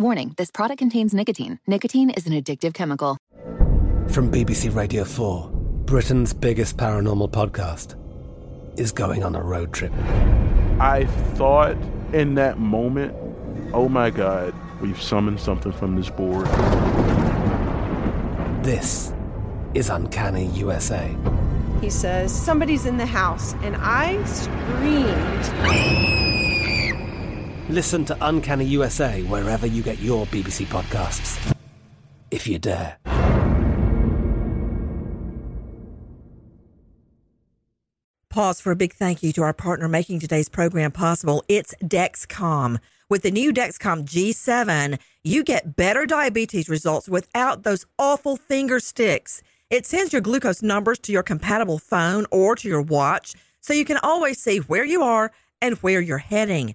Warning this product contains nicotine. Nicotine is an addictive chemical. From BBC Radio 4, Britain's biggest paranormal podcast is going on a road trip. I thought in that moment, oh my God, we've summoned something from this board. This is Uncanny USA. He says, Somebody's in the house, and I screamed. Listen to Uncanny USA wherever you get your BBC podcasts, if you dare. Pause for a big thank you to our partner making today's program possible. It's Dexcom. With the new Dexcom G7, you get better diabetes results without those awful finger sticks. It sends your glucose numbers to your compatible phone or to your watch so you can always see where you are and where you're heading.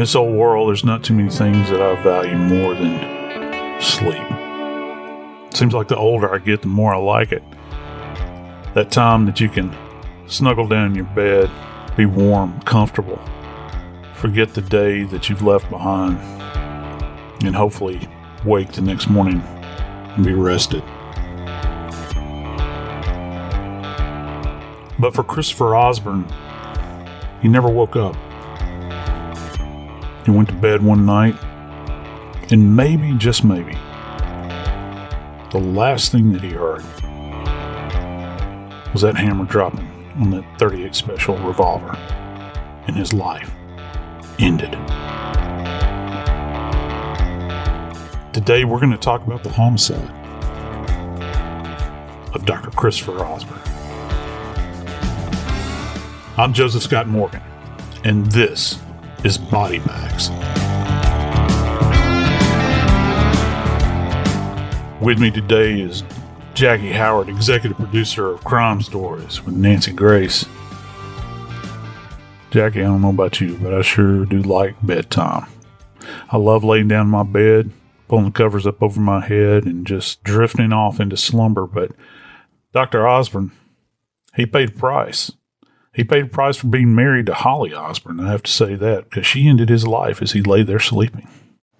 This old world, there's not too many things that I value more than sleep. seems like the older I get, the more I like it. That time that you can snuggle down in your bed, be warm, comfortable, forget the day that you've left behind, and hopefully wake the next morning and be rested. But for Christopher Osborne, he never woke up. He went to bed one night, and maybe, just maybe, the last thing that he heard was that hammer dropping on that 38 special revolver, and his life ended. Today, we're going to talk about the homicide of Dr. Christopher Osborne. I'm Joseph Scott Morgan, and this is Body Bags. With me today is Jackie Howard, executive producer of Crime Stories with Nancy Grace. Jackie, I don't know about you, but I sure do like bedtime. I love laying down in my bed, pulling the covers up over my head, and just drifting off into slumber. But Dr. Osborne, he paid a price. He paid a price for being married to Holly Osborne. I have to say that because she ended his life as he lay there sleeping.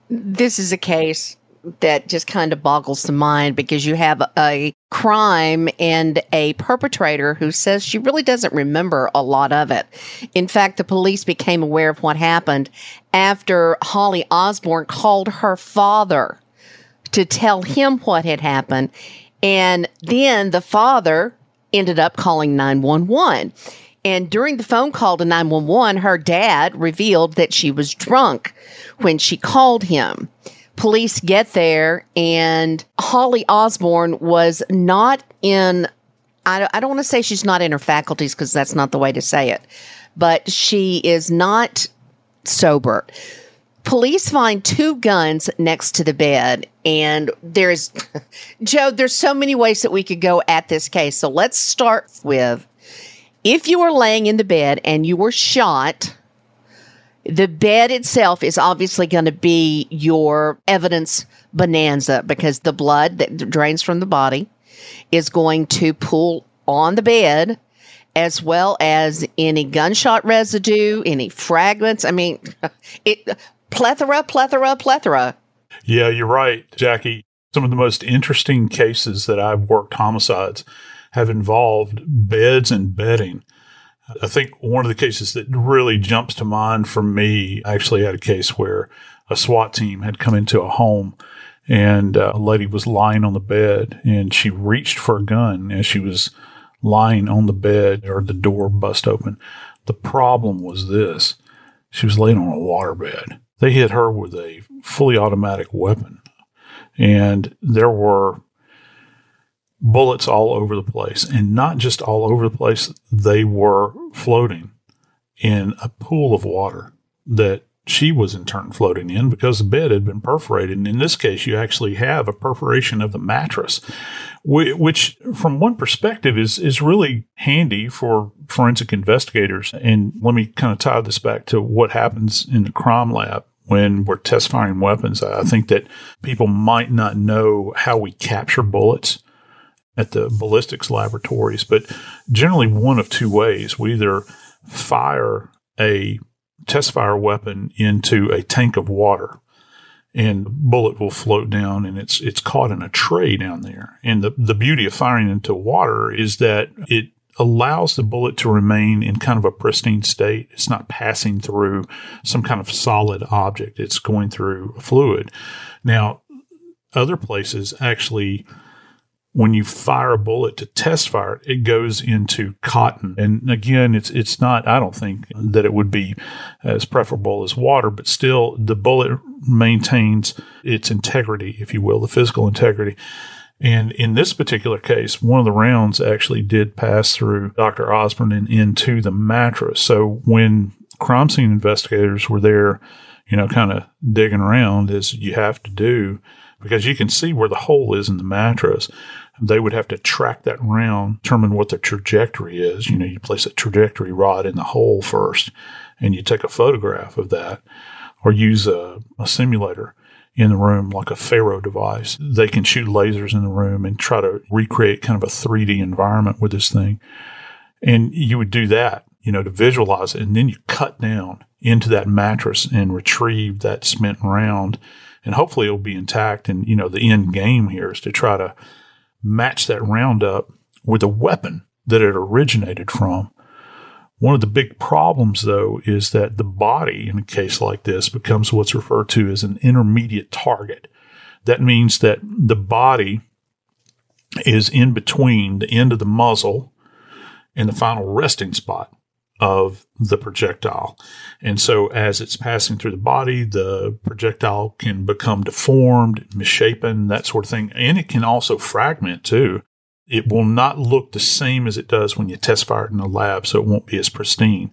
This is a case that just kind of boggles the mind because you have a crime and a perpetrator who says she really doesn't remember a lot of it. In fact, the police became aware of what happened after Holly Osborne called her father to tell him what had happened. And then the father ended up calling 911. And during the phone call to 911, her dad revealed that she was drunk when she called him police get there and Holly Osborne was not in, I, I don't want to say she's not in her faculties because that's not the way to say it, but she is not sober. Police find two guns next to the bed, and there's, Joe, there's so many ways that we could go at this case. So let's start with if you were laying in the bed and you were shot, the bed itself is obviously going to be your evidence bonanza because the blood that drains from the body is going to pool on the bed as well as any gunshot residue, any fragments. I mean, it plethora, plethora, plethora. Yeah, you're right, Jackie. Some of the most interesting cases that I've worked homicides have involved beds and bedding. I think one of the cases that really jumps to mind for me I actually had a case where a SWAT team had come into a home and uh, a lady was lying on the bed and she reached for a gun as she was lying on the bed or the door bust open. The problem was this she was laying on a waterbed. They hit her with a fully automatic weapon, and there were bullets all over the place. And not just all over the place, they were floating in a pool of water that she was in turn floating in because the bed had been perforated. And in this case, you actually have a perforation of the mattress, which from one perspective is, is really handy for forensic investigators. And let me kind of tie this back to what happens in the crime lab when we're test firing weapons. I think that people might not know how we capture bullets at the ballistics laboratories, but generally one of two ways. We either fire a test fire weapon into a tank of water and the bullet will float down and it's it's caught in a tray down there. And the, the beauty of firing into water is that it allows the bullet to remain in kind of a pristine state. It's not passing through some kind of solid object. It's going through a fluid. Now, other places actually when you fire a bullet to test fire it, it goes into cotton. And again, it's it's not. I don't think that it would be as preferable as water, but still, the bullet maintains its integrity, if you will, the physical integrity. And in this particular case, one of the rounds actually did pass through Dr. Osborne and into the mattress. So when crime scene investigators were there, you know, kind of digging around as you have to do, because you can see where the hole is in the mattress. They would have to track that round, determine what the trajectory is. You know, you place a trajectory rod in the hole first, and you take a photograph of that, or use a, a simulator in the room, like a Faro device. They can shoot lasers in the room and try to recreate kind of a 3D environment with this thing. And you would do that, you know, to visualize it. And then you cut down into that mattress and retrieve that spent round and hopefully it'll be intact. And, you know, the end game here is to try to match that Roundup with a weapon that it originated from. One of the big problems, though, is that the body in a case like this becomes what's referred to as an intermediate target. That means that the body is in between the end of the muzzle and the final resting spot of the projectile. And so as it's passing through the body, the projectile can become deformed, misshapen, that sort of thing. And it can also fragment too. It will not look the same as it does when you test fire it in the lab, so it won't be as pristine.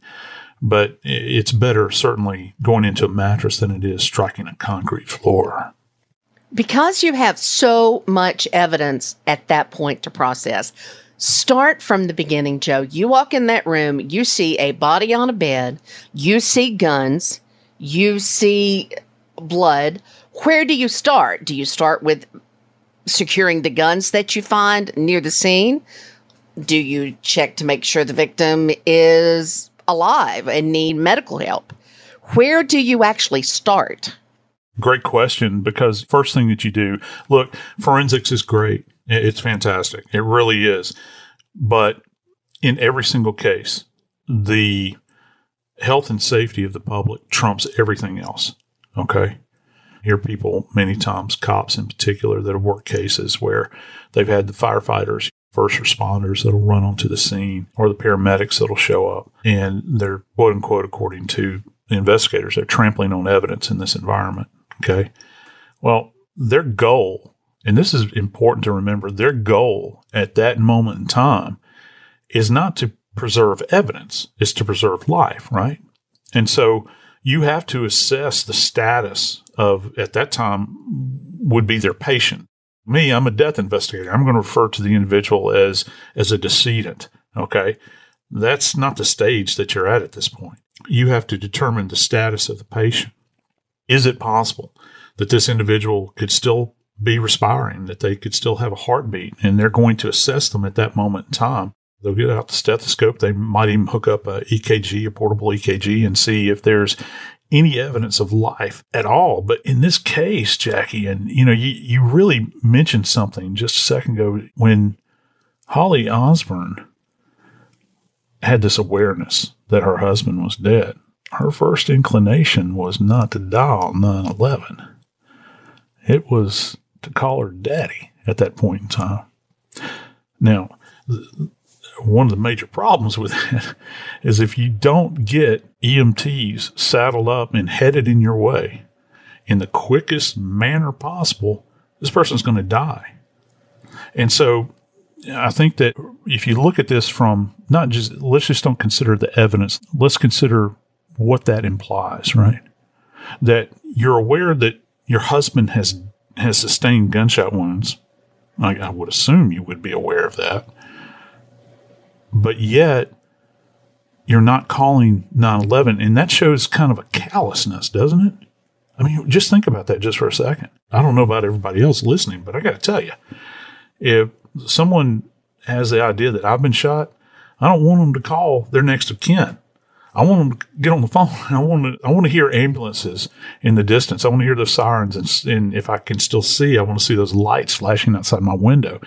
But it's better certainly going into a mattress than it is striking a concrete floor. Because you have so much evidence at that point to process, Start from the beginning, Joe. You walk in that room, you see a body on a bed, you see guns, you see blood. Where do you start? Do you start with securing the guns that you find near the scene? Do you check to make sure the victim is alive and need medical help? Where do you actually start? Great question because first thing that you do, look, forensics is great. It's fantastic. It really is. But in every single case, the health and safety of the public trumps everything else. Okay. Hear people many times, cops in particular, that have worked cases where they've had the firefighters, first responders that'll run onto the scene or the paramedics that'll show up and they're quote unquote, according to the investigators, they're trampling on evidence in this environment. Okay. Well, their goal and this is important to remember, their goal at that moment in time is not to preserve evidence, it's to preserve life, right? And so you have to assess the status of, at that time, would be their patient. Me, I'm a death investigator. I'm going to refer to the individual as, as a decedent. Okay. That's not the stage that you're at at this point. You have to determine the status of the patient. Is it possible that this individual could still be respiring, that they could still have a heartbeat, and they're going to assess them at that moment in time. They'll get out the stethoscope. They might even hook up a EKG, a portable EKG, and see if there's any evidence of life at all. But in this case, Jackie, and you know, you, you really mentioned something just a second ago when Holly Osborne had this awareness that her husband was dead. Her first inclination was not to dial 911. It was to call her daddy at that point in time. Now, one of the major problems with that is if you don't get EMTs saddled up and headed in your way in the quickest manner possible, this person's going to die. And so I think that if you look at this from not just, let's just don't consider the evidence, let's consider what that implies, right? That you're aware that your husband has, has sustained gunshot wounds. I, I would assume you would be aware of that but yet you're not calling 911. And that shows kind of a callousness, doesn't it? I mean, just think about that just for a second. I don't know about everybody else listening, but I got to tell you, if someone has the idea that I've been shot, I don't want them to call their next of kin. I want to get on the phone. I want to, I want to hear ambulances in the distance. I want to hear those sirens. And, and if I can still see, I want to see those lights flashing outside my window.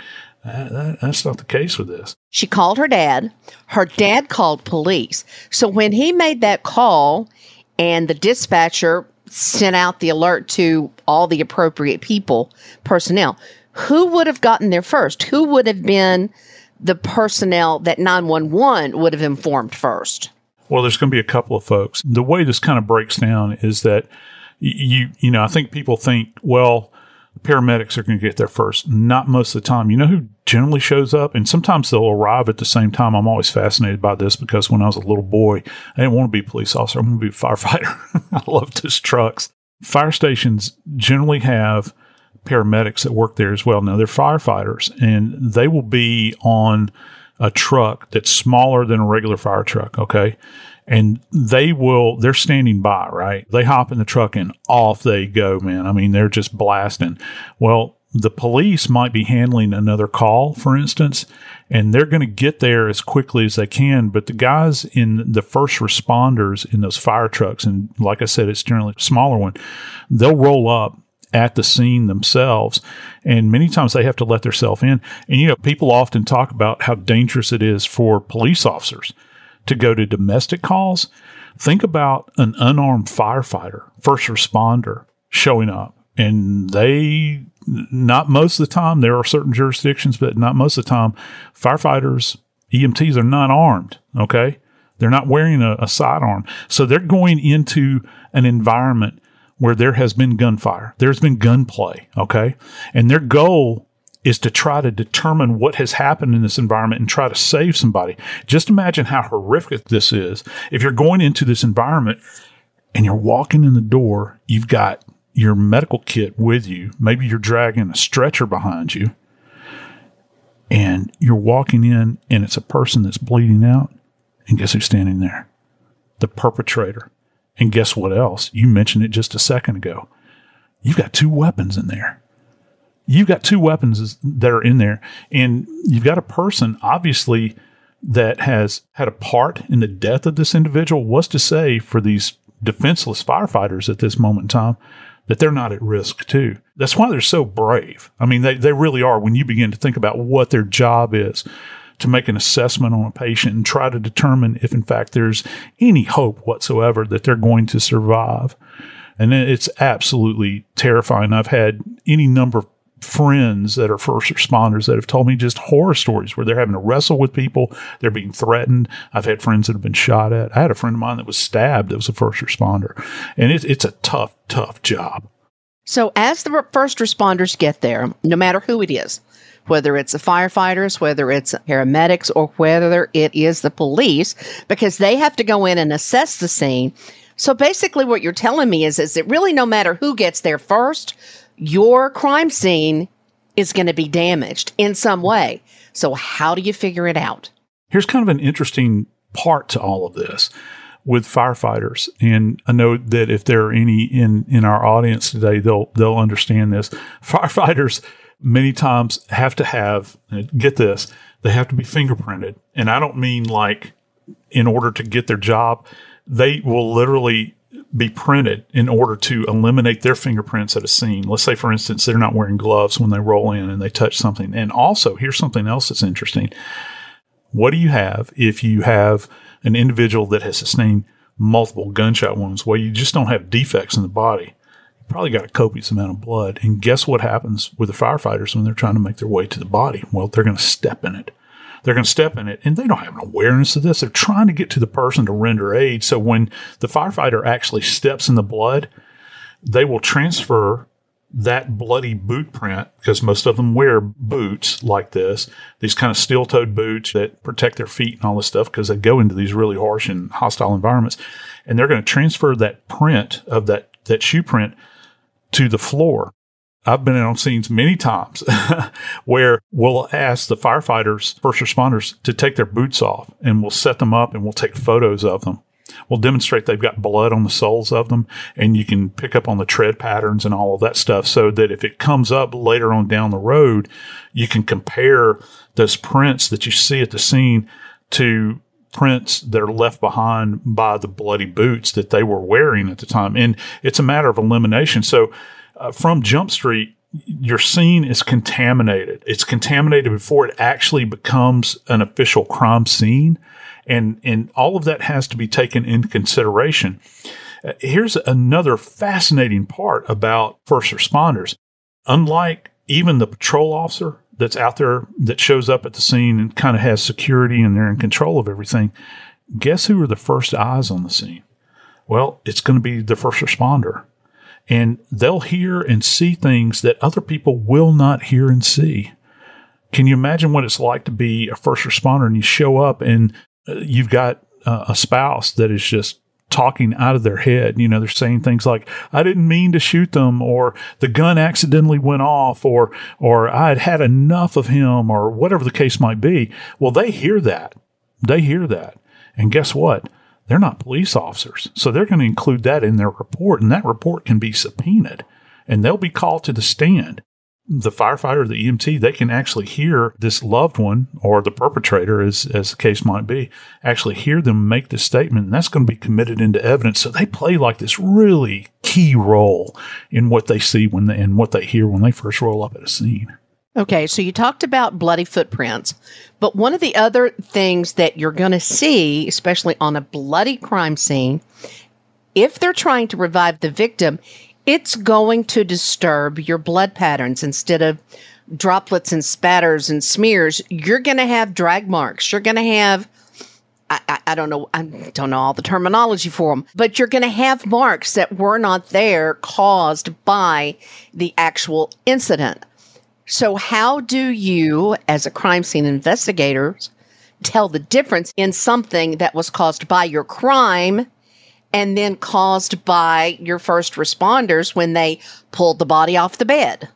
That, that's not the case with this. She called her dad. Her dad called police. So when he made that call and the dispatcher sent out the alert to all the appropriate people, personnel, who would have gotten there first? Who would have been the personnel that 911 would have informed first? Well, there's going to be a couple of folks. The way this kind of breaks down is that you, you know, I think people think, well, paramedics are going to get there first. Not most of the time. You know who generally shows up? And sometimes they'll arrive at the same time. I'm always fascinated by this because when I was a little boy, I didn't want to be a police officer. I want to be a firefighter. I love those trucks. Fire stations generally have paramedics that work there as well. Now they're firefighters and they will be on a truck that's smaller than a regular fire truck. Okay? And they will they're standing by right? They hop in the truck and off they go man. I mean they're just blasting. Well the police might be handling another call for instance and they're going to get there as quickly as they can but the guys in the first responders in those fire trucks and like i said it's generally a smaller one they'll roll up at the scene themselves. And many times they have to let themselves in. And, you know, people often talk about how dangerous it is for police officers to go to domestic calls, think about an unarmed firefighter, first responder showing up. And they, not most of the time, there are certain jurisdictions, but not most of the time, firefighters, EMTs are not armed. Okay. They're not wearing a, a sidearm. So they're going into an environment where there has been gunfire. There's been gunplay. Okay. And their goal is to try to determine what has happened in this environment and try to save somebody. Just imagine how horrific this is. If you're going into this environment and you're walking in the door, you've got your medical kit with you. Maybe you're dragging a stretcher behind you and you're walking in and it's a person that's bleeding out. And guess who's standing there? The perpetrator. And guess what else? You mentioned it just a second ago. You've got two weapons in there you've got two weapons that are in there, and you've got a person obviously that has had a part in the death of this individual. What's to say for these defenseless firefighters at this moment in time that they're not at risk too? That's why they're so brave. I mean, they, they really are when you begin to think about what their job is to make an assessment on a patient and try to determine if, in fact, there's any hope whatsoever that they're going to survive. And it's absolutely terrifying. I've had any number of friends that are first responders that have told me just horror stories where they're having to wrestle with people, they're being threatened. I've had friends that have been shot at. I had a friend of mine that was stabbed that was a first responder. And it, it's a tough, tough job. So, as the first responders get there, no matter who it is, whether it's the firefighters, whether it's paramedics, or whether it is the police, because they have to go in and assess the scene. So basically, what you're telling me is, is that really no matter who gets there first, your crime scene is going to be damaged in some way. So, how do you figure it out? Here's kind of an interesting part to all of this with firefighters. And I know that if there are any in, in our audience today, they'll, they'll understand this. Firefighters many times have to have, get this, they have to be fingerprinted. And I don't mean like in order to get their job, they will literally be printed in order to eliminate their fingerprints at a scene. Let's say, for instance, they're not wearing gloves when they roll in and they touch something. And also, here's something else that's interesting. What do you have if you have an individual that has sustained multiple gunshot wounds? Well, you just don't have defects in the body. Probably got a copious amount of blood. And guess what happens with the firefighters when they're trying to make their way to the body? Well, they're going to step in it. They're going to step in it and they don't have an awareness of this. They're trying to get to the person to render aid. So when the firefighter actually steps in the blood, they will transfer that bloody boot print because most of them wear boots like this, these kind of steel toed boots that protect their feet and all this stuff because they go into these really harsh and hostile environments. And they're going to transfer that print of that, that shoe print to the floor. I've been on scenes many times where we'll ask the firefighters, first responders to take their boots off and we'll set them up and we'll take photos of them. We'll demonstrate they've got blood on the soles of them and you can pick up on the tread patterns and all of that stuff so that if it comes up later on down the road, you can compare those prints that you see at the scene to prints that are left behind by the bloody boots that they were wearing at the time. And it's a matter of elimination. So, uh, from Jump Street, your scene is contaminated. It's contaminated before it actually becomes an official crime scene. And, and all of that has to be taken into consideration. Uh, here's another fascinating part about first responders. Unlike even the patrol officer that's out there that shows up at the scene and kind of has security and they're in control of everything, guess who are the first eyes on the scene? Well, it's going to be the first responder and they'll hear and see things that other people will not hear and see. Can you imagine what it's like to be a first responder and you show up and uh, you've got uh, a spouse that is just talking out of their head. You know, they're saying things like, I didn't mean to shoot them or the gun accidentally went off or, or I had had enough of him or whatever the case might be. Well, they hear that. They hear that. And guess what? They're not police officers. So they're going to include that in their report, and that report can be subpoenaed and they'll be called to the stand. The firefighter, the EMT, they can actually hear this loved one or the perpetrator, as, as the case might be, actually hear them make this statement, and that's going to be committed into evidence. So they play like this really key role in what they see when they, and what they hear when they first roll up at a scene. Okay, so you talked about bloody footprints, but one of the other things that you're going to see, especially on a bloody crime scene, if they're trying to revive the victim, it's going to disturb your blood patterns instead of droplets and spatters and smears. You're going to have drag marks. You're going to have I, I, I, don't know. I don't know all the terminology for them, but you're going to have marks that were not there caused by the actual incident. So, how do you, as a crime scene investigator, tell the difference in something that was caused by your crime and then caused by your first responders when they pulled the body off the bed?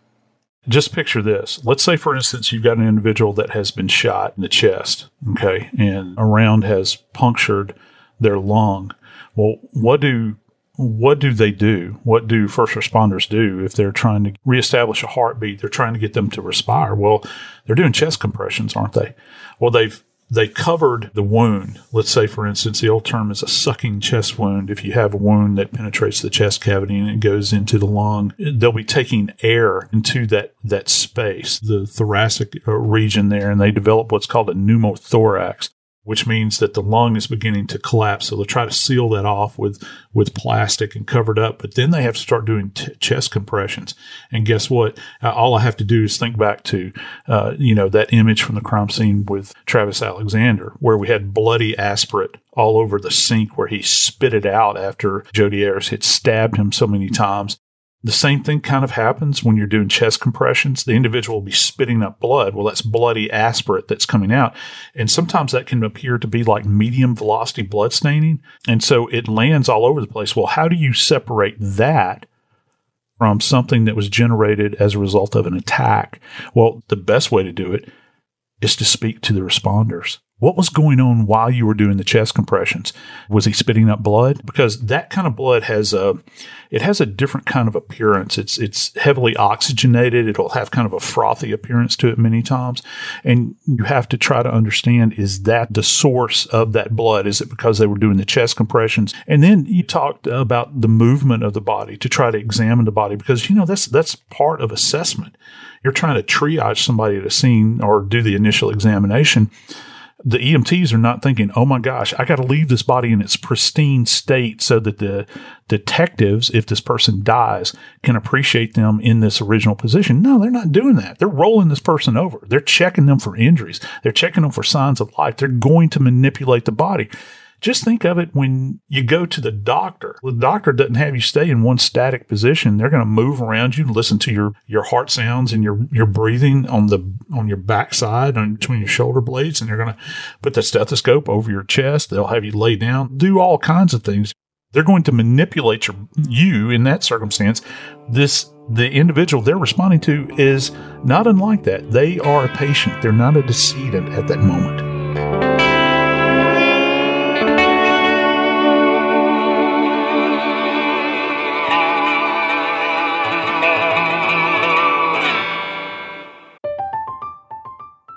Just picture this. Let's say, for instance, you've got an individual that has been shot in the chest, okay, and a round has punctured their lung. Well, what do what do they do? What do first responders do if they're trying to reestablish a heartbeat? They're trying to get them to respire. Well, they're doing chest compressions, aren't they? Well, they've they covered the wound. Let's say, for instance, the old term is a sucking chest wound. If you have a wound that penetrates the chest cavity and it goes into the lung, they'll be taking air into that, that space, the thoracic uh, region there, and they develop what's called a pneumothorax which means that the lung is beginning to collapse. So they'll try to seal that off with, with plastic and cover it up. But then they have to start doing t- chest compressions. And guess what? Uh, all I have to do is think back to, uh, you know, that image from the crime scene with Travis Alexander, where we had bloody aspirate all over the sink where he spit it out after Jodi Arias had stabbed him so many times. The same thing kind of happens when you're doing chest compressions. The individual will be spitting up blood. Well, that's bloody aspirate that's coming out. And sometimes that can appear to be like medium velocity blood staining. And so it lands all over the place. Well, how do you separate that from something that was generated as a result of an attack? Well, the best way to do it is to speak to the responders. What was going on while you were doing the chest compressions? Was he spitting up blood? Because that kind of blood has a it has a different kind of appearance. It's it's heavily oxygenated. It'll have kind of a frothy appearance to it many times. And you have to try to understand is that the source of that blood? Is it because they were doing the chest compressions? And then you talked about the movement of the body to try to examine the body because you know that's that's part of assessment. You're trying to triage somebody at a scene or do the initial examination the EMTs are not thinking, oh my gosh, I got to leave this body in its pristine state so that the detectives, if this person dies, can appreciate them in this original position. No, they're not doing that. They're rolling this person over. They're checking them for injuries. They're checking them for signs of life. They're going to manipulate the body. Just think of it when you go to the doctor. The doctor doesn't have you stay in one static position. They're going to move around you, listen to your, your heart sounds and your, your breathing on the on your backside and between your shoulder blades, and they're going to put the stethoscope over your chest. They'll have you lay down, do all kinds of things. They're going to manipulate your, you in that circumstance. This the individual they're responding to is not unlike that. They are a patient. They're not a decedent at that moment.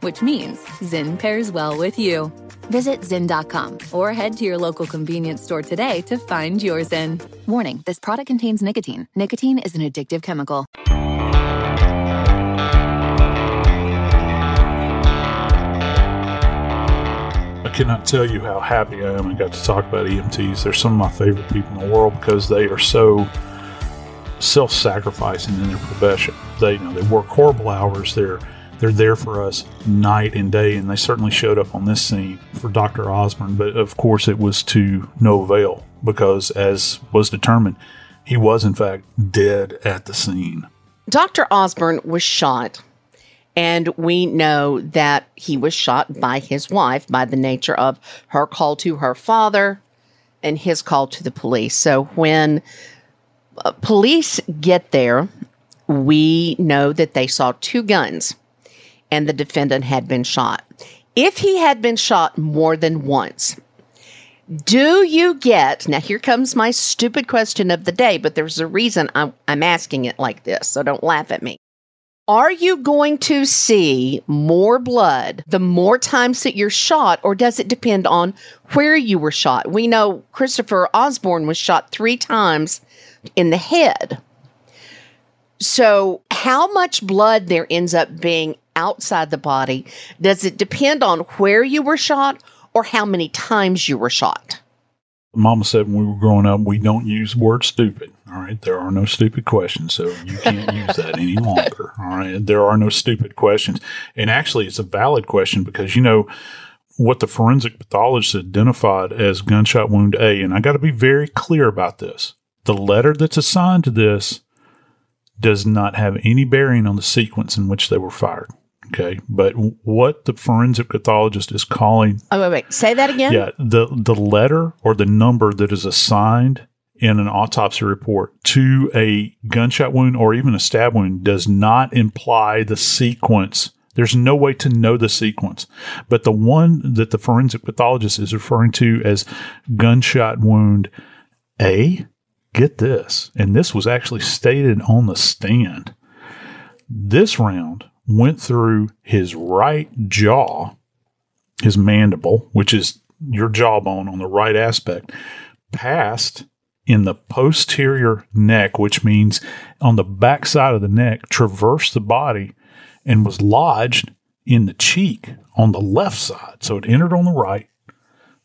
which means Zyn pairs well with you. Visit Zyn.com or head to your local convenience store today to find your Zyn. Warning this product contains nicotine. Nicotine is an addictive chemical. I cannot tell you how happy I am I got to talk about EMTs. They're some of my favorite people in the world because they are so self-sacrificing in their profession. They you know they work horrible hours. They're they're there for us night and day, and they certainly showed up on this scene for Dr. Osborne. But of course, it was to no avail because, as was determined, he was in fact dead at the scene. Dr. Osborne was shot, and we know that he was shot by his wife by the nature of her call to her father and his call to the police. So when uh, police get there, we know that they saw two guns and the defendant had been shot. If he had been shot more than once, do you get now? Here comes my stupid question of the day, but there's a reason I'm, I'm asking it like this, so don't laugh at me. Are you going to see more blood the more times that you're shot, or does it depend on where you were shot? We know Christopher Osborne was shot three times in the head. So, how much blood there ends up being outside the body, does it depend on where you were shot or how many times you were shot? Mama said when we were growing up, we don't use the word stupid. All right. There are no stupid questions. So you can't use that any longer. All right. There are no stupid questions. And actually, it's a valid question because, you know, what the forensic pathologist identified as gunshot wound A, and I got to be very clear about this. The letter that's assigned to this does not have any bearing on the sequence in which they were fired. Okay. But what the forensic pathologist is calling. Oh, wait, wait. Say that again? Yeah. The, the letter or the number that is assigned in an autopsy report to a gunshot wound or even a stab wound does not imply the sequence. There's no way to know the sequence. But the one that the forensic pathologist is referring to as gunshot wound A, get this, and this was actually stated on the stand. This round went through his right jaw, his mandible, which is your jawbone on the right aspect, passed in the posterior neck, which means on the back side of the neck, traversed the body and was lodged in the cheek on the left side. So it entered on the right,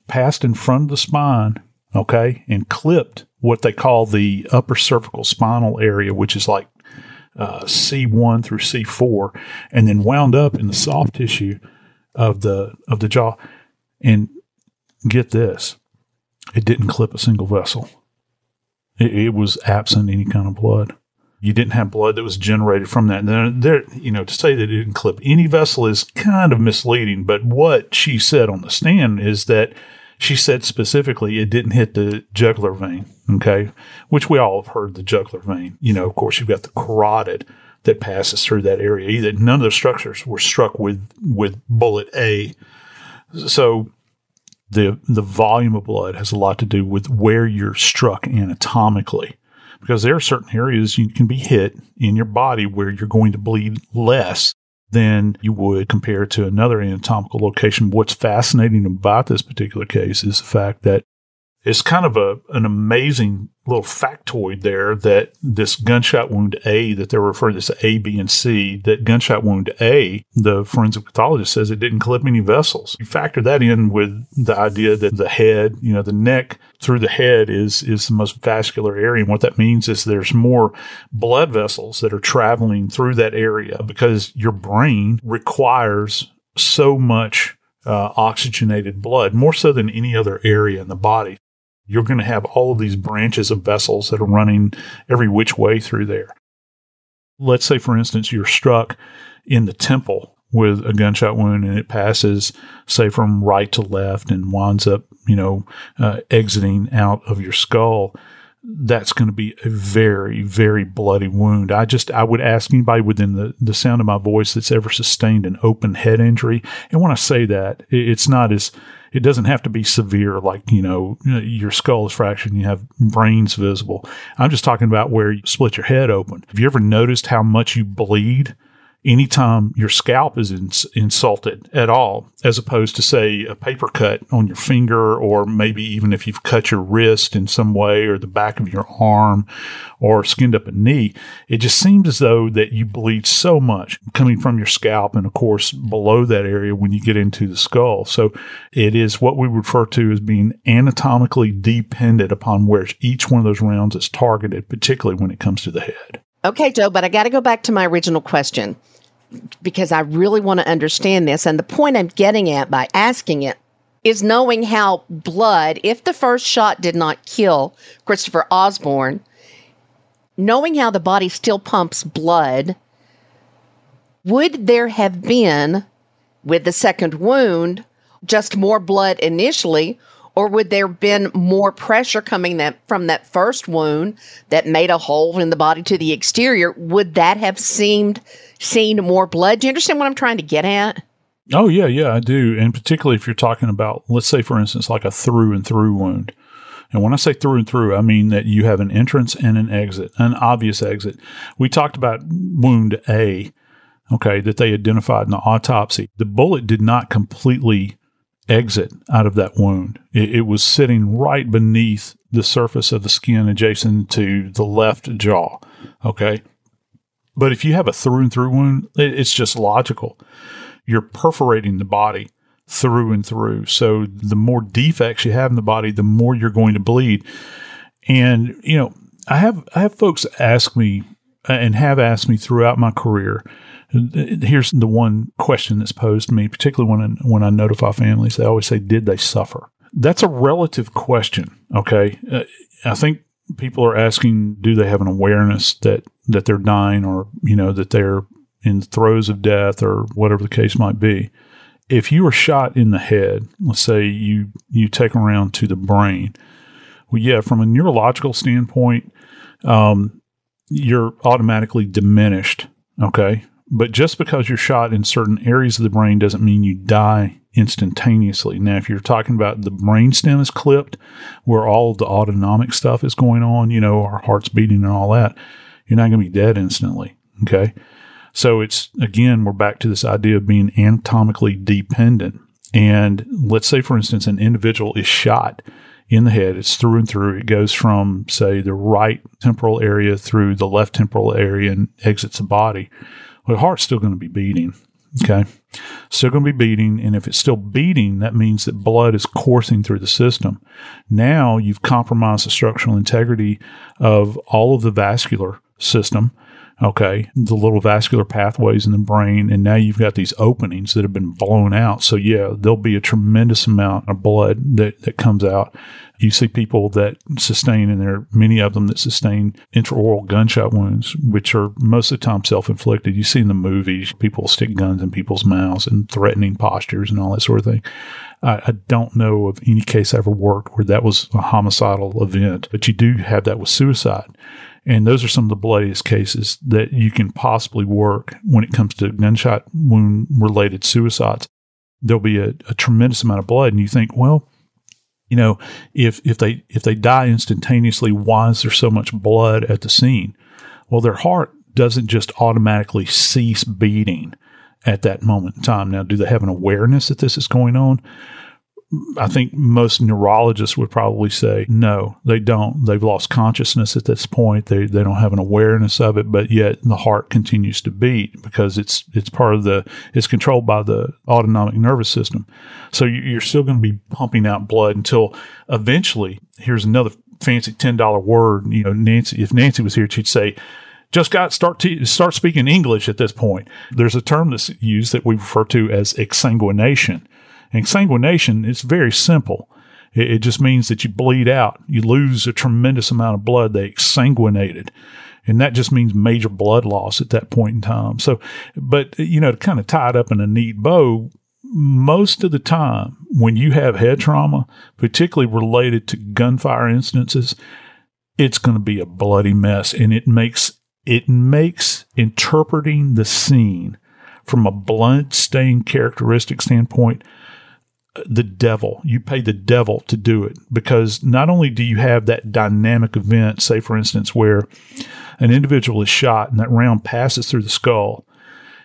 passed in front of the spine, okay, and clipped what they call the upper cervical spinal area, which is like uh, C1 through C4, and then wound up in the soft tissue of the of the jaw. And get this, it didn't clip a single vessel. It, it was absent any kind of blood. You didn't have blood that was generated from that. And there, you know, to say that it didn't clip any vessel is kind of misleading. But what she said on the stand is that she said specifically it didn't hit the jugular vein. Okay, which we all have heard the jugular vein. You know, of course, you've got the carotid that passes through that area. Either none of the structures were struck with with bullet A. So the the volume of blood has a lot to do with where you're struck anatomically because there are certain areas you can be hit in your body where you're going to bleed less than you would compare to another anatomical location. What's fascinating about this particular case is the fact that it's kind of a an amazing little factoid there that this gunshot wound A that they're referring to as A, B, and C, that gunshot wound A, the forensic pathologist says it didn't clip any vessels. You factor that in with the idea that the head, you know, the neck through the head is is the most vascular area. And what that means is there's more blood vessels that are traveling through that area because your brain requires so much uh, oxygenated blood, more so than any other area in the body you're going to have all of these branches of vessels that are running every which way through there. Let's say, for instance, you're struck in the temple with a gunshot wound and it passes, say, from right to left and winds up, you know, uh, exiting out of your skull. That's going to be a very, very bloody wound. I just, I would ask anybody within the, the sound of my voice that's ever sustained an open head injury. And when I say that, it's not as, it doesn't have to be severe, like, you know, your skull is fractured and you have brains visible. I'm just talking about where you split your head open. Have you ever noticed how much you bleed anytime your scalp is ins- insulted at all, as opposed to, say, a paper cut on your finger, or maybe even if you've cut your wrist in some way, or the back of your arm, or skinned up a knee, it just seems as though that you bleed so much coming from your scalp and, of course, below that area when you get into the skull. So it is what we refer to as being anatomically dependent upon where each one of those rounds is targeted, particularly when it comes to the head. Okay, Joe, but I got to go back to my original question because I really want to understand this. And the point I'm getting at by asking it is knowing how blood, if the first shot did not kill Christopher Osborne, knowing how the body still pumps blood, would there have been, with the second wound, just more blood initially, or would there have been more pressure coming that from that first wound that made a hole in the body to the exterior? Would that have seemed seen more blood? Do you understand what I'm trying to get at? Oh yeah, yeah, I do. And particularly if you're talking about, let's say, for instance, like a through and through wound. And when I say through and through, I mean that you have an entrance and an exit, an obvious exit. We talked about wound A, okay, that they identified in the autopsy. The bullet did not completely exit out of that wound. It, it, was sitting right beneath the surface of the skin adjacent to the left jaw. Okay. But if you have a through and through wound, it's just logical. You're perforating the body through and through. So the more defects you have in the body, the more you're going to bleed. And, you know, I have I have folks ask me and have asked me throughout my career. Here's the one question that's posed to me, particularly when I, when I notify families. They always say, "Did they suffer?" That's a relative question. Okay, uh, I think people are asking, "Do they have an awareness that that they're dying, or you know that they're in throes of death, or whatever the case might be?" If you are shot in the head, let's say you you take around to the brain, well, yeah, from a neurological standpoint, um, you're automatically diminished. Okay. But just because you're shot in certain areas of the brain doesn't mean you die instantaneously. Now, if you're talking about the brainstem is clipped, where all the autonomic stuff is going on, you know, our heart's beating and all that, you're not going to be dead instantly. Okay. So it's, again, we're back to this idea of being anatomically dependent. And let's say, for instance, an individual is shot in the head. It's through and through. It goes from, say, the right temporal area through the left temporal area and exits the body. Well, the heart's still going to be beating. Okay. Still going to be beating. And if it's still beating, that means that blood is coursing through the system. Now you've compromised the structural integrity of all of the vascular system okay, the little vascular pathways in the brain. And now you've got these openings that have been blown out. So, yeah, there'll be a tremendous amount of blood that, that comes out. You see people that sustain, and there are many of them that sustain intraoral gunshot wounds, which are most of the time self inflicted. You see in the movies, people stick guns in people's mouths and threatening postures and all that sort of thing. I, don't know of any case I ever worked where that was a homicidal event, but you do have that with suicide. And those are some of the bloodiest cases that you can possibly work when it comes to gunshot wound related suicides. There'll be a, a, tremendous amount of blood, and you think, well, you know, if if they if they die instantaneously, why is there so much blood at the scene? Well, their heart doesn't just automatically cease beating at that moment in time. Now, do they have an awareness that this is going on? I think most neurologists would probably say no, they don't. They've lost consciousness at this point. They they don't have an awareness of it, but yet the heart continues to beat because it's it's part of the it's controlled by the autonomic nervous system. So you're still going to be pumping out blood until eventually. Here's another fancy ten dollar word. You know, Nancy. If Nancy was here, she'd say just got start to start speaking English at this point. There's a term that's used that we refer to as exsanguination. And exsanguination is very simple. It, it, just means that you bleed out. You lose a tremendous amount of blood. They exsanguinated. And that just means major blood loss at that point in time. So, but, you know, to kind of tie it up in a neat bow, most of the time when you have head trauma, particularly related to gunfire instances, it's going to be a bloody mess. And it makes, it makes interpreting the scene from a blood stained characteristic standpoint the devil. You pay the devil to do it because not only do you have that dynamic event, say, for instance, where an individual is shot and that round passes through the skull,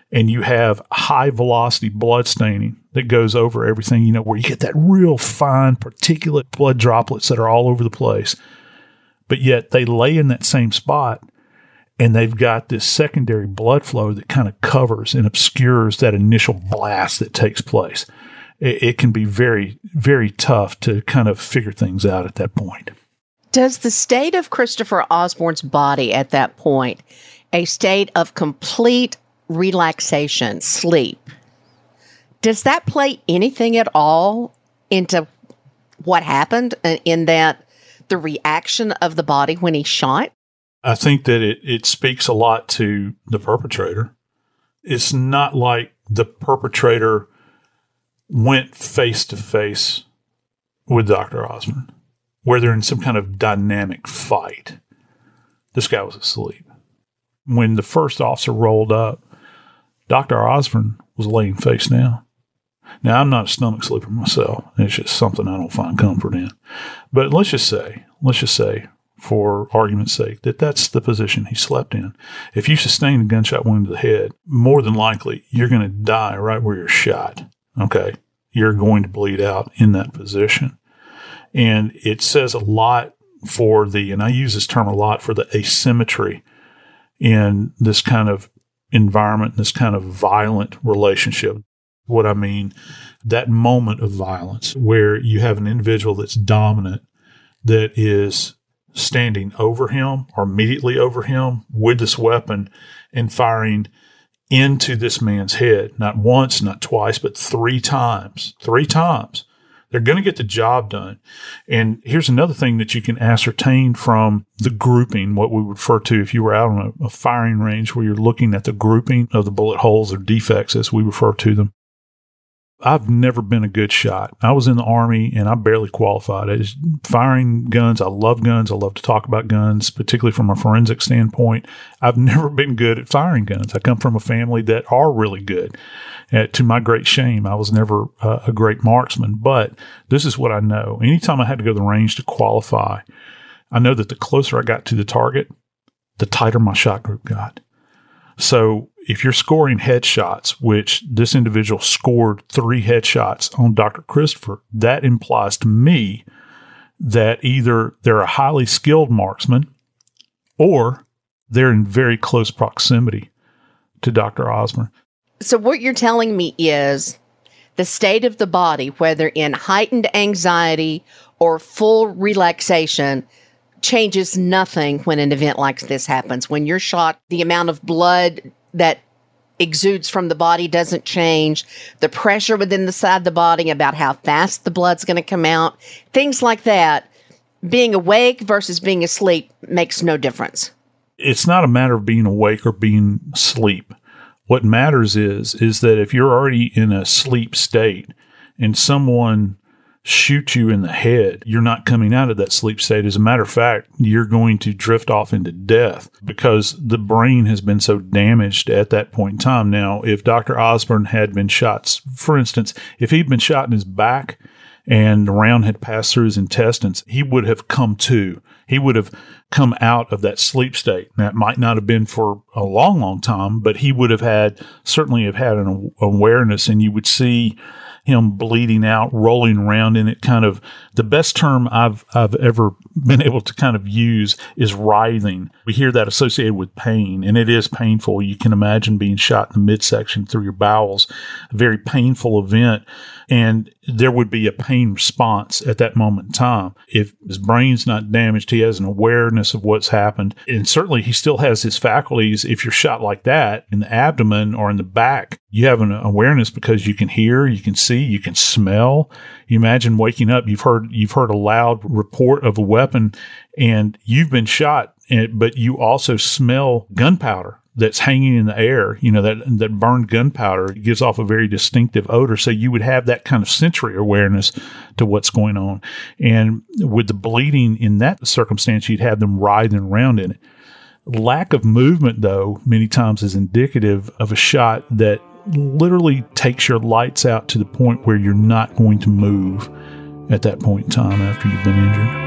and you have high velocity blood staining that goes over everything, you know, where you get that real fine particulate blood droplets that are all over the place. But yet they lay in that same spot and they've got this secondary blood flow that kind of covers and obscures that initial blast that takes place it, it can be very, very tough to kind of figure things out at that point. Does the state of Christopher Osborne's body at that point, a state of complete relaxation, sleep, does that play anything at all into what happened in that the reaction of the body when he shot? I think that it, it speaks a lot to the perpetrator. It's not like the perpetrator went face to face with Dr. Osborne, where they're in some kind of dynamic fight. This guy was asleep. When the first officer rolled up, Dr. Osborne was laying face down. Now, I'm not a stomach sleeper myself. It's just something I don't find comfort in. But let's just say, let's just say, for argument's sake, that that's the position he slept in. If you sustain a gunshot wound to the head, more than likely you're going to die right where you're shot. Okay. You're going to bleed out in that position. And it says a lot for the, and I use this term a lot for the asymmetry in this kind of environment, this kind of violent relationship. What I mean, that moment of violence where you have an individual that's dominant, that is standing over him or immediately over him with this weapon and firing into this man's head, not once, not twice, but three times. Three times. They're going to get the job done. And here's another thing that you can ascertain from the grouping, what we refer to if you were out on a, a firing range where you're looking at the grouping of the bullet holes or defects as we refer to them. I've never been a good shot. I was in the army and I barely qualified. As firing guns, I love guns. I love to talk about guns, particularly from a forensic standpoint. I've never been good at firing guns. I come from a family that are really good. Uh, to my great shame, I was never uh, a great marksman, but this is what I know. Anytime I had to go to the range to qualify, I know that the closer I got to the target, the tighter my shot group got. So if you're scoring headshots, which this individual scored three headshots on Dr. Christopher, that implies to me that either they're a highly skilled marksman or they're in very close proximity to Dr. Osborne. So, what you're telling me is the state of the body, whether in heightened anxiety or full relaxation, changes nothing when an event like this happens. When you're shot, the amount of blood that exudes from the body doesn't change. The pressure within the side of the body about how fast the blood's going to come out, things like that. Being awake versus being asleep makes no difference. It's not a matter of being awake or being asleep. What matters is is that if you're already in a sleep state and someone shoot you in the head, you're not coming out of that sleep state. As a matter of fact, you're going to drift off into death because the brain has been so damaged at that point in time. Now, if Dr. Osborne had been shot, for instance, if he'd been shot in his back and the round had passed through his intestines, he would have come to. He would have come out of that sleep state. That might not have been for a long, long time, but he would have had certainly have had an awareness, and you would see him bleeding out, rolling around in it. Kind of the best term I've I've ever been able to kind of use is writhing. We hear that associated with pain, and it is painful. You can imagine being shot in the midsection through your bowels, a very painful event and there would be a pain response at that moment in time. If his brain's not damaged, he has an awareness of what's happened. And certainly he still has his faculties. If you're shot like that in the abdomen or in the back, you have an awareness because you can hear, you can see, you can smell. You imagine waking up, you've heard, you've heard a loud report of a weapon and you've been shot, but you also smell gunpowder that's hanging in the air, you know, that, that burned gunpowder gives off a very distinctive odor. So you would have that kind of sensory awareness to what's going on. And with the bleeding in that circumstance, you'd have them writhing around in it. Lack of movement, though, many times is indicative of a shot that literally takes your lights out to the point where you're not going to move at that point in time after you've been injured.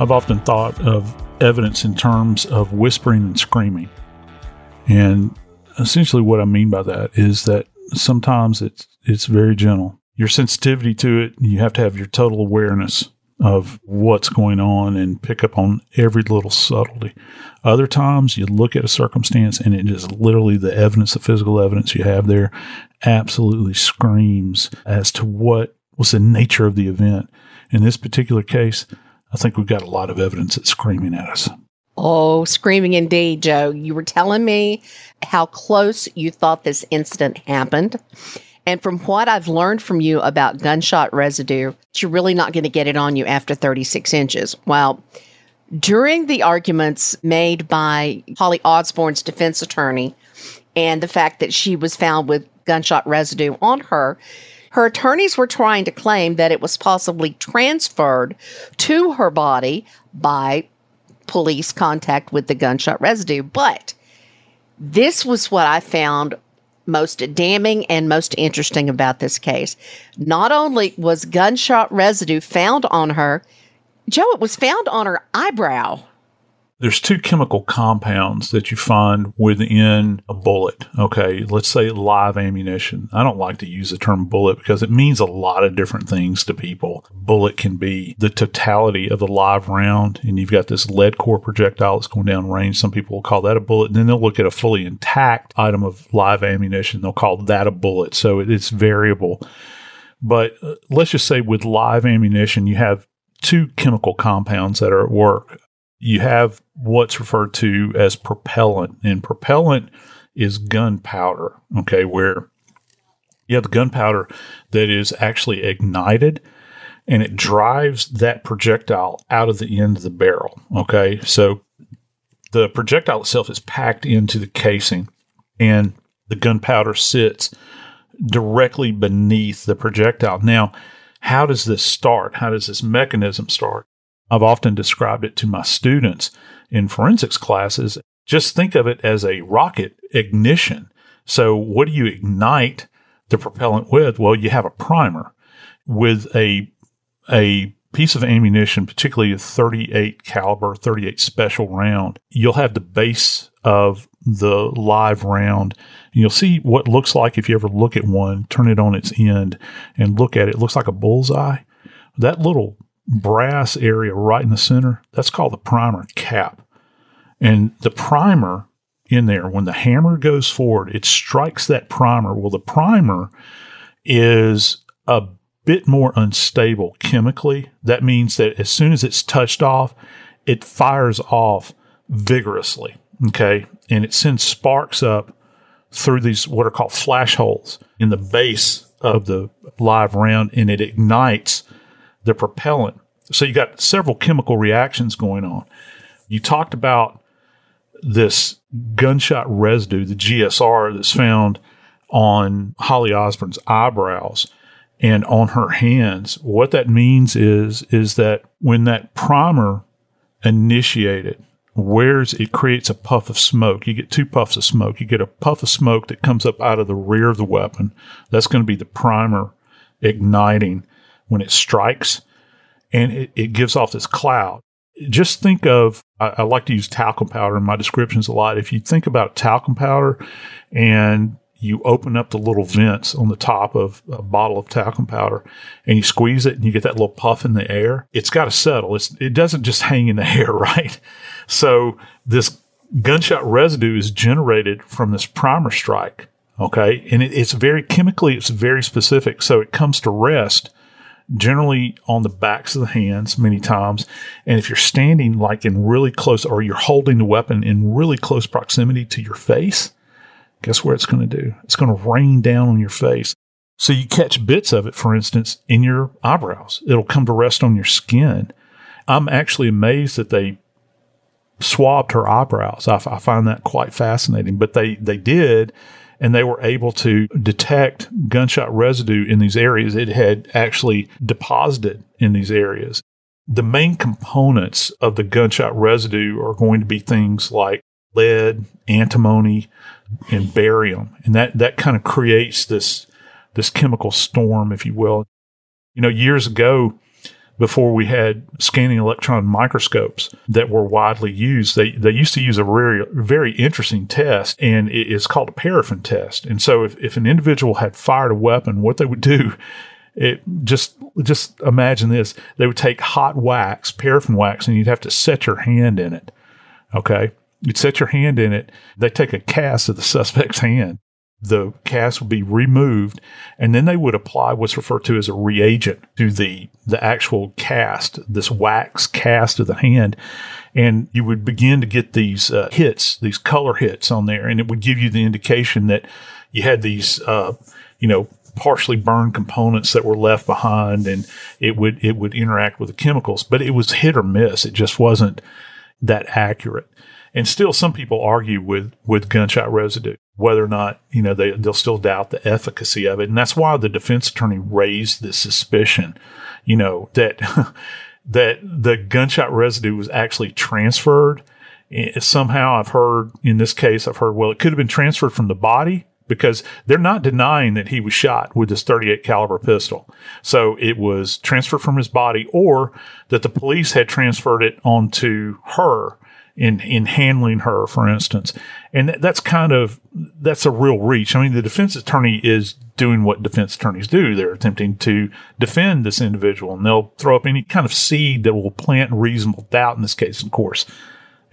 I've often thought of evidence in terms of whispering and screaming. And essentially what I mean by that is that sometimes it's it's very gentle. Your sensitivity to it, you have to have your total awareness of what's going on and pick up on every little subtlety. Other times you look at a circumstance and it is literally the evidence, the physical evidence you have there absolutely screams as to what was the nature of the event. In this particular case, I think we've got a lot of evidence that's screaming at us. Oh, screaming indeed, Joe. You were telling me how close you thought this incident happened. And from what I've learned from you about gunshot residue, you're really not going to get it on you after 36 inches. Well, during the arguments made by Holly Osborne's defense attorney and the fact that she was found with gunshot residue on her, her attorneys were trying to claim that it was possibly transferred to her body by police contact with the gunshot residue. But this was what I found most damning and most interesting about this case. Not only was gunshot residue found on her, Joe, it was found on her eyebrow there's two chemical compounds that you find within a bullet. Okay, let's say live ammunition. I don't like to use the term bullet because it means a lot of different things to people. Bullet can be the totality of the live round, and you've got this lead core projectile that's going down range. Some people will call that a bullet. And then they'll look at a fully intact item of live ammunition. They'll call that a bullet. So it's variable. But uh, let's just say with live ammunition, you have two chemical compounds that are at work you have what's referred to as propellant, and propellant is gunpowder, okay, where you have the gunpowder that is actually ignited and it drives that projectile out of the end of the barrel, okay? So the projectile itself is packed into the casing and the gunpowder sits directly beneath the projectile. Now, how does this start? How does this mechanism start? I've often described it to my students in forensics classes. Just think of it as a rocket ignition. So, what do you ignite the propellant with? Well, you have a primer with a a piece of ammunition, particularly a 38 caliber, 38 special round. You'll have the base of the live round. And you'll see what looks like if you ever look at one, turn it on its end and look at it. It looks like a bullseye. That little brass area right in the center, that's called the primer cap. And the primer in there, when the hammer goes forward, it strikes that primer. Well, the primer is a bit more unstable chemically. That means that as soon as it's touched off, it fires off vigorously. Okay. And it sends sparks up through these what are called flash holes in the base of the live round and it ignites the propellant. So you got several chemical reactions going on. You talked about this gunshot residue, the GSR that's found on Holly Osborne's eyebrows and on her hands. What that means is is that when that primer initiated, where's it creates a puff of smoke. You get two puffs of smoke. You get a puff of smoke that comes up out of the rear of the weapon. That's going to be the primer igniting when it strikes and it, it gives off this cloud. Just think of, I, I like to use talcum powder in my descriptions a lot. If you think about talcum powder and you open up the little vents on the top of a bottle of talcum powder and you squeeze it and you get that little puff in the air, it's got to settle. It's, it doesn't just hang in the air, right? So this gunshot residue is generated from this primer strike. Okay. And it, it's very chemically, it's very specific. So it comes to rest generally on the backs of the hands many times. And if you're standing like in really close or you're holding the weapon in really close proximity to your face, guess what it's going to do? It's going to rain down on your face. So you catch bits of it, for instance, in your eyebrows. It'll come to rest on your skin. I'm actually amazed that they swabbed her eyebrows. I, I find that quite fascinating, but they, they did, and they were able to detect gunshot residue in these areas. It had actually deposited in these areas. The main components of the gunshot residue are going to be things like lead, antimony, and barium. And that, that kind of creates this, this chemical storm, if you will. You know, years ago, before we had scanning electron microscopes that were widely used, they, they used to use a very, very interesting test, and it is called a paraffin test. And so, if, if an individual had fired a weapon, what they would do, it just just imagine this: they would take hot wax, paraffin wax, and you'd have to set your hand in it. Okay, you'd set your hand in it. They take a cast of the suspect's hand, the cast would be removed and then they would apply what's referred to as a reagent to the the actual cast this wax cast of the hand. And you would begin to get these uh, hits these color hits on there and it would give you the indication that you had these uh, you know partially burned components that were left behind and it would it would interact with the chemicals. But it was hit or miss. It just wasn't that accurate. And still some people argue with with gunshot residue whether or not you know they they'll still doubt the efficacy of it, and that's why the defense attorney raised this suspicion, you know that that the gunshot residue was actually transferred. Eh, somehow, I've heard in this case, I've heard well, it could have been transferred from the body because they're not denying that he was shot with this 38 caliber pistol. So it was transferred from his body or that the police had transferred it onto her in in handling her, for instance. And that's kind of that's a real reach. I mean, the defense attorney is doing what defense attorneys do. They're attempting to defend this individual, and they'll throw up any kind of seed that will plant reasonable doubt. In this case, of course,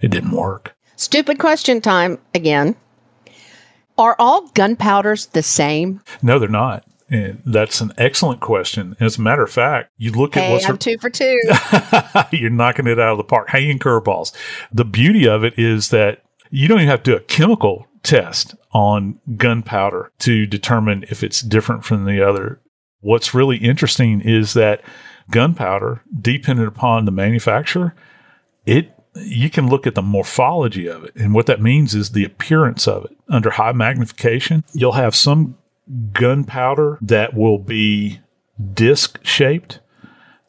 it didn't work. Stupid question time again. Are all gunpowders the same? No, they're not. And that's an excellent question. As a matter of fact, you look hey, at what's I'm her- two for two. you're knocking it out of the park, hanging curveballs. The beauty of it is that you don't even have to do a chemical test on gunpowder to determine if it's different from the other. What's really interesting is that gunpowder, dependent upon the manufacturer, it you can look at the morphology of it. And what that means is the appearance of it. Under high magnification, you'll have some gunpowder that will be disc shaped.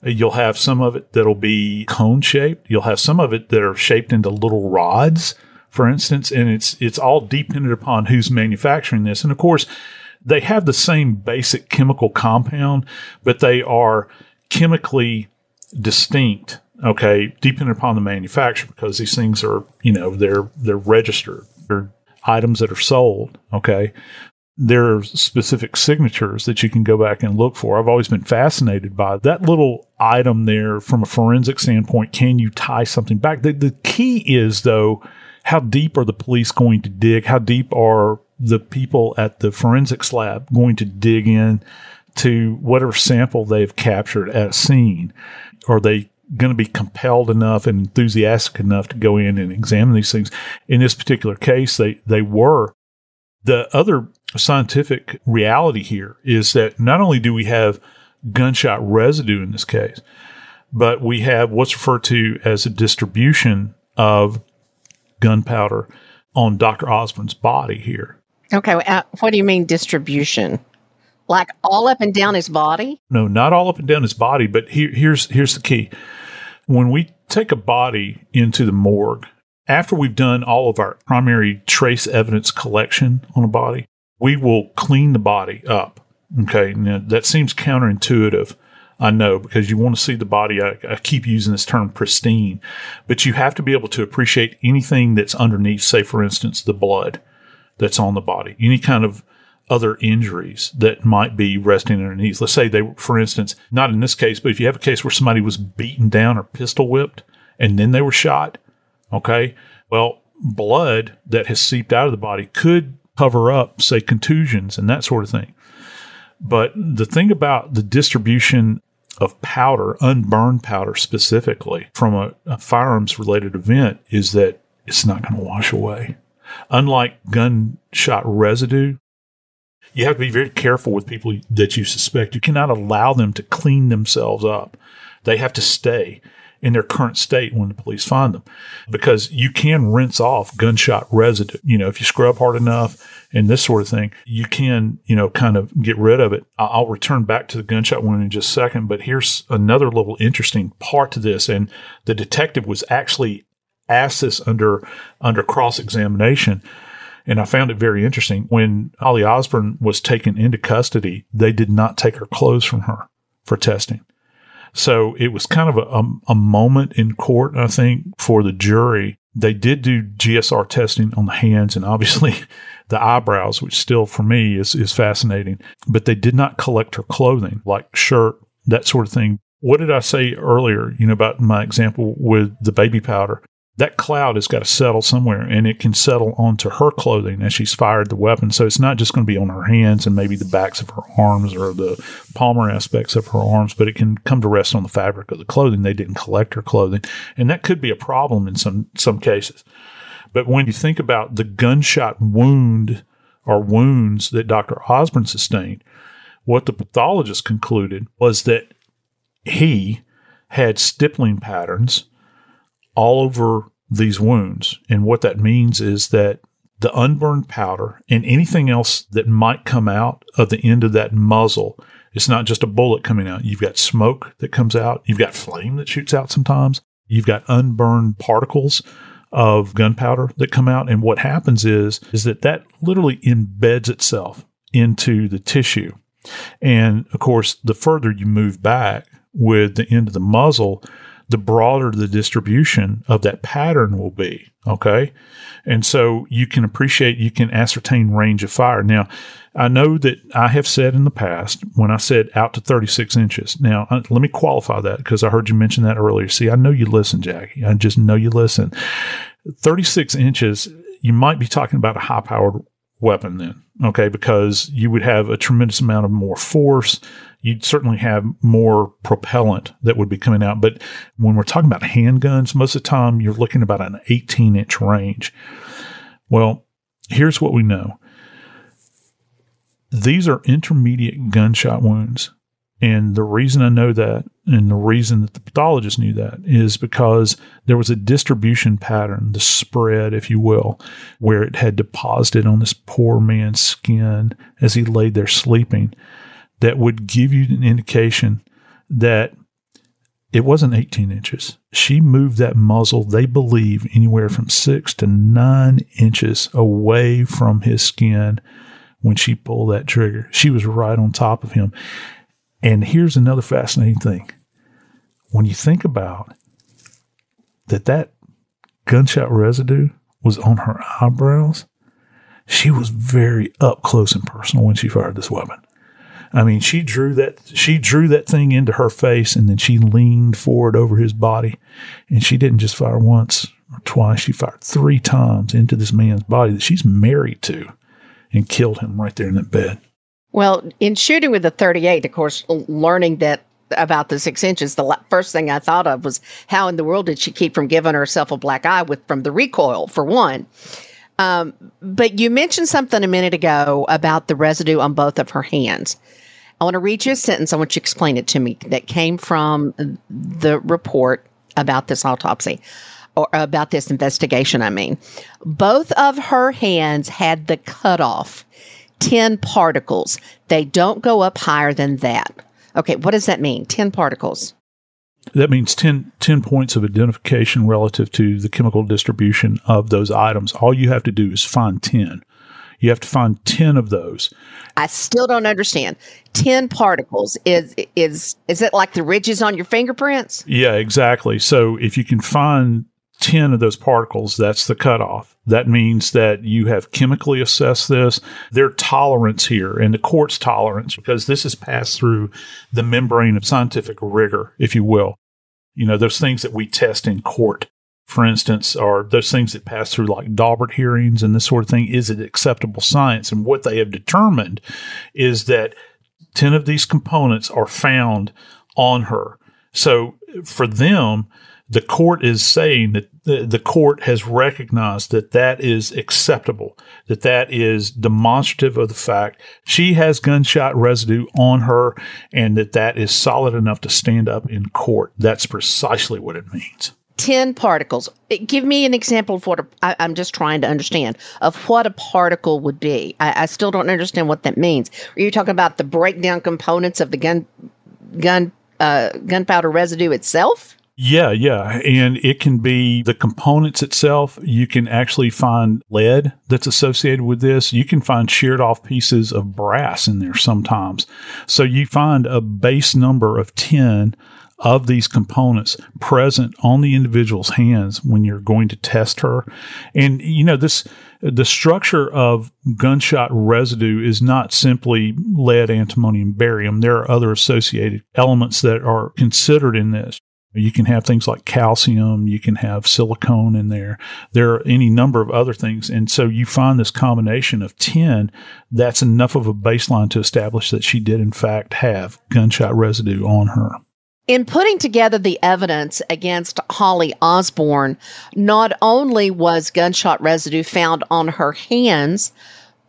You'll have some of it that'll be cone shaped. You'll have some of it that are shaped into little rods, for instance, and it's it's all dependent upon who's manufacturing this. And of course, they have the same basic chemical compound, but they are chemically distinct. Okay, dependent upon the manufacturer, because these things are you know they're they're registered. They're items that are sold. Okay, there are specific signatures that you can go back and look for. I've always been fascinated by that little item there from a forensic standpoint. Can you tie something back? The, the key is, though, how deep are the police going to dig? How deep are the people at the forensics lab going to dig in to whatever sample they've captured at a scene? Are they going to be compelled enough and enthusiastic enough to go in and examine these things? In this particular case, they, they were. The other scientific reality here is that not only do we have gunshot residue in this case, but we have what's referred to as a distribution of gunpowder on Dr. Osborne's body here. Okay, uh, what do you mean distribution? Like all up and down his body? No, not all up and down his body, but here, here's here's the key. When we take a body into the morgue, after we've done all of our primary trace evidence collection on a body, we will clean the body up. Okay. Now that seems counterintuitive. I know because you want to see the body. I, I, keep using this term pristine, but you have to be able to appreciate anything that's underneath, say, for instance, the blood that's on the body, any kind of other injuries that might be resting underneath. Let's say they, for instance, not in this case, but if you have a case where somebody was beaten down or pistol whipped and then they were shot, okay, well, blood that has seeped out of the body could cover up, say, contusions and that sort of thing. But the thing about the distribution of powder, unburned powder specifically, from a, a firearms related event is that it's not going to wash away. Unlike gunshot residue, you have to be very careful with people that you suspect. You cannot allow them to clean themselves up. They have to stay in their current state when the police find them because you can rinse off gunshot residue. You know, if you scrub hard enough and this sort of thing, you can, you know, kind of get rid of it. I'll return back to the gunshot wound in just a second, but here's another little interesting part to this. And the detective was actually asked this under, under cross examination. And I found it very interesting. When Holly Osborne was taken into custody, they did not take her clothes from her for testing. So it was kind of a, a, a moment in court, I think, for the jury. They did do GSR testing on the hands and obviously the eyebrows, which still for me is, is fascinating, but they did not collect her clothing like shirt, that sort of thing. What did I say earlier, you know, about my example with the baby powder? That cloud has got to settle somewhere and it can settle onto her clothing as she's fired the weapon. So it's not just going to be on her hands and maybe the backs of her arms or the palmar aspects of her arms, but it can come to rest on the fabric of the clothing. They didn't collect her clothing. And that could be a problem in some, some cases. But when you think about the gunshot wound or wounds that Dr. Osborne sustained, what the pathologist concluded was that he had stippling patterns all over these wounds. And what that means is that the unburned powder and anything else that might come out of the end of that muzzle, it's not just a bullet coming out. You've got smoke that comes out, you've got flame that shoots out sometimes, you've got unburned particles of gunpowder that come out. And what happens is, is that that literally embeds itself into the tissue. And of course, the further you move back with the end of the muzzle, the broader the distribution of that pattern will be. Okay. And so you can appreciate, you can ascertain range of fire. Now, I know that I have said in the past when I said out to 36 inches. Now, uh, let me qualify that because I heard you mention that earlier. See, I know you listen, Jackie. I just know you listen. 36 inches, you might be talking about a high powered weapon then. Okay. Because you would have a tremendous amount of more force you'd certainly have more propellant that would be coming out. But when we're talking about handguns, most of the time you're looking about an 18 inch range. Well, here's what we know these are intermediate gunshot wounds. And the reason I know that, and the reason that the pathologist knew that, is because there was a distribution pattern, the spread, if you will, where it had deposited on this poor man's skin as he laid there sleeping that would give you an indication that it wasn't 18 inches. She moved that muzzle, they believe, anywhere from six to nine inches away from his skin when she pulled that trigger. She was right on top of him. And here's another fascinating thing. When you think about that, that gunshot residue was on her eyebrows, she was very up close and personal when she fired this weapon. I mean, she drew that she drew that thing into her face and then she leaned forward over his body and she didn't just fire once or twice, she fired three times into this man's body that she's married to and killed him right there in that bed. Well, in shooting with the 38, of course, learning that about the six inches, the first thing I thought of was how in the world did she keep from giving herself a black eye with from the recoil for one. Um, but you mentioned something a minute ago about the residue on both of her hands. I want to read you a sentence. I want you to explain it to me that came from the report about this autopsy or about this investigation. I mean, both of her hands had the cutoff 10 particles. They don't go up higher than that. Okay, what does that mean? 10 particles. That means 10, 10 points of identification relative to the chemical distribution of those items. All you have to do is find 10. You have to find 10 of those. I still don't understand. 10 particles is is is it like the ridges on your fingerprints? Yeah, exactly. So if you can find 10 of those particles, that's the cutoff. That means that you have chemically assessed this. Their tolerance here and the court's tolerance, because this is passed through the membrane of scientific rigor, if you will. You know, those things that we test in court for instance, are those things that pass through like Daubert hearings and this sort of thing. Is it acceptable science? And what they have determined is that 10 of these components are found on her. So for them, the court is saying that the, court has recognized that that is acceptable, that that is demonstrative of the fact she has gunshot residue on her and that that is solid enough to stand up in court. That's precisely what it means. 10 particles. Give me an example of what a, I, I'm just trying to understand of what a particle would be. I, I still don't understand what that means. Are you talking about the breakdown components of the gun, gun, uh, gunpowder residue itself? Yeah, yeah. And it can be the components itself. You can actually find lead that's associated with this. You can find sheared off pieces of brass in there sometimes. So you find a base number of 10 of these components present on the individual's hands when you're going to test her. And, you know, this, the structure of gunshot residue is not simply lead, antimony, and barium. There are other associated elements that are considered in this. You can have things like calcium, you can have silicone in there. There are any number of other things. And so you find this combination of 10, that's enough of a baseline to establish that she did, in fact, have gunshot residue on her. In putting together the evidence against Holly Osborne, not only was gunshot residue found on her hands,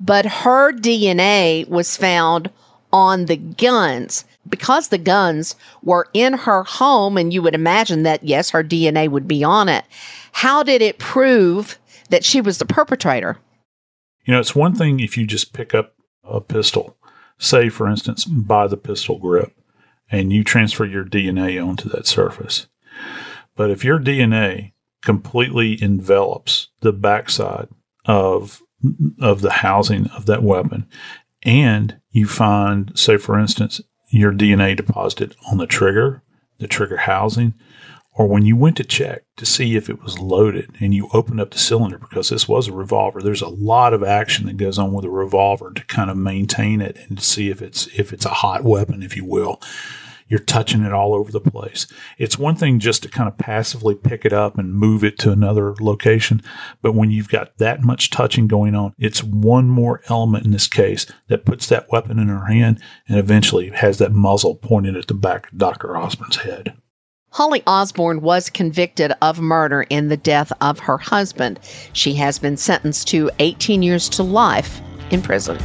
but her DNA was found on the guns because the guns were in her home, and you would imagine that, yes, her DNA would be on it. How did it prove that she was the perpetrator? You know, it's one thing if you just pick up a pistol, say, for instance, by the pistol grip, and you transfer your DNA onto that surface. But if your DNA completely envelops the backside of of the housing of that weapon and you find say for instance your DNA deposited on the trigger, the trigger housing, or when you went to check to see if it was loaded and you opened up the cylinder because this was a revolver. There's a lot of action that goes on with a revolver to kind of maintain it and to see if it's if it's a hot weapon if you will you're touching it all over the place. It's one thing just to kind of passively pick it up and move it to another location. But when you've got that much touching going on, it's one more element in this case that puts that weapon in her hand and eventually has that muzzle pointed at the back of Dr. Osborne's head. Holly Osborne was convicted of murder in the death of her husband. She has been sentenced to 18 years to life in prison.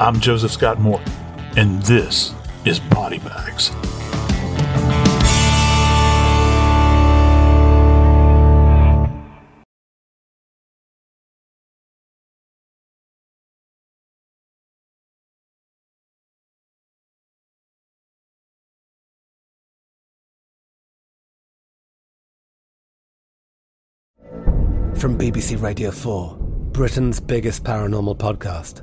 I'm Joseph Scott Morgan, and this is Body Bags. From BBC Radio 4, Britain's biggest paranormal podcast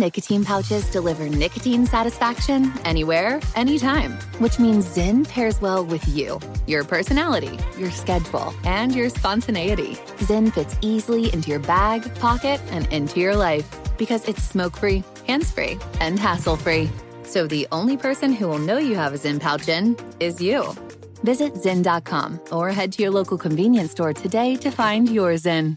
Nicotine pouches deliver nicotine satisfaction anywhere, anytime, which means Zyn pairs well with you, your personality, your schedule, and your spontaneity. Zyn fits easily into your bag, pocket, and into your life because it's smoke free, hands free, and hassle free. So the only person who will know you have a Zyn pouch in is you. Visit Zyn.com or head to your local convenience store today to find your Zyn.